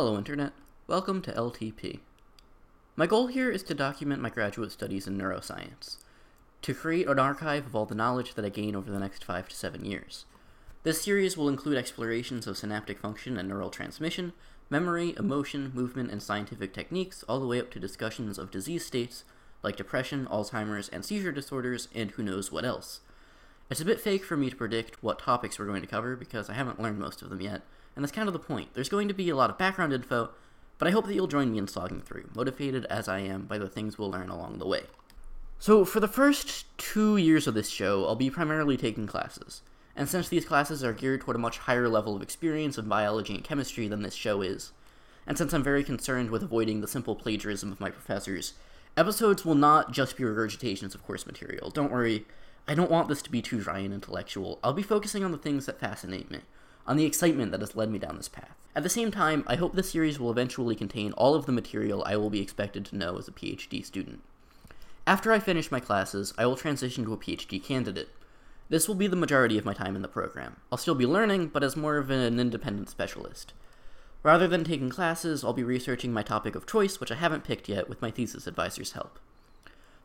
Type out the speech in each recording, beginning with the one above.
Hello, Internet. Welcome to LTP. My goal here is to document my graduate studies in neuroscience, to create an archive of all the knowledge that I gain over the next five to seven years. This series will include explorations of synaptic function and neural transmission, memory, emotion, movement, and scientific techniques, all the way up to discussions of disease states like depression, Alzheimer's, and seizure disorders, and who knows what else. It's a bit fake for me to predict what topics we're going to cover because I haven't learned most of them yet, and that's kind of the point. There's going to be a lot of background info, but I hope that you'll join me in slogging through, motivated as I am by the things we'll learn along the way. So, for the first two years of this show, I'll be primarily taking classes. And since these classes are geared toward a much higher level of experience in biology and chemistry than this show is, and since I'm very concerned with avoiding the simple plagiarism of my professors, episodes will not just be regurgitations of course material. Don't worry, I don't want this to be too dry and intellectual. I'll be focusing on the things that fascinate me, on the excitement that has led me down this path. At the same time, I hope this series will eventually contain all of the material I will be expected to know as a PhD student. After I finish my classes, I will transition to a PhD candidate. This will be the majority of my time in the program. I'll still be learning, but as more of an independent specialist. Rather than taking classes, I'll be researching my topic of choice, which I haven't picked yet, with my thesis advisor's help.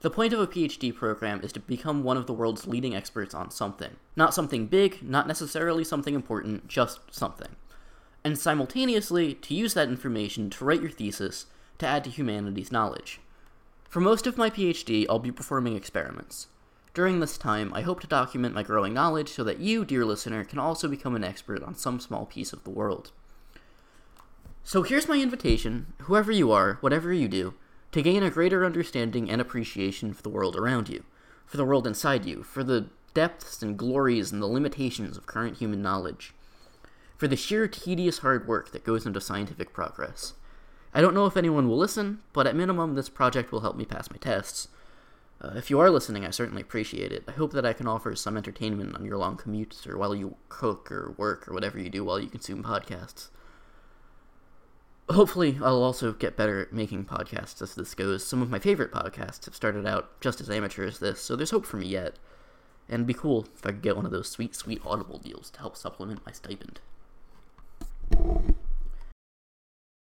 The point of a PhD program is to become one of the world's leading experts on something. Not something big, not necessarily something important, just something. And simultaneously, to use that information to write your thesis to add to humanity's knowledge. For most of my PhD, I'll be performing experiments. During this time, I hope to document my growing knowledge so that you, dear listener, can also become an expert on some small piece of the world. So here's my invitation, whoever you are, whatever you do, to gain a greater understanding and appreciation for the world around you, for the world inside you, for the depths and glories and the limitations of current human knowledge, for the sheer tedious hard work that goes into scientific progress. I don't know if anyone will listen, but at minimum, this project will help me pass my tests. Uh, if you are listening, I certainly appreciate it. I hope that I can offer some entertainment on your long commutes or while you cook or work or whatever you do while you consume podcasts. Hopefully, I'll also get better at making podcasts as this goes. Some of my favorite podcasts have started out just as amateur as this, so there's hope for me yet. And it'd be cool if I could get one of those sweet, sweet Audible deals to help supplement my stipend.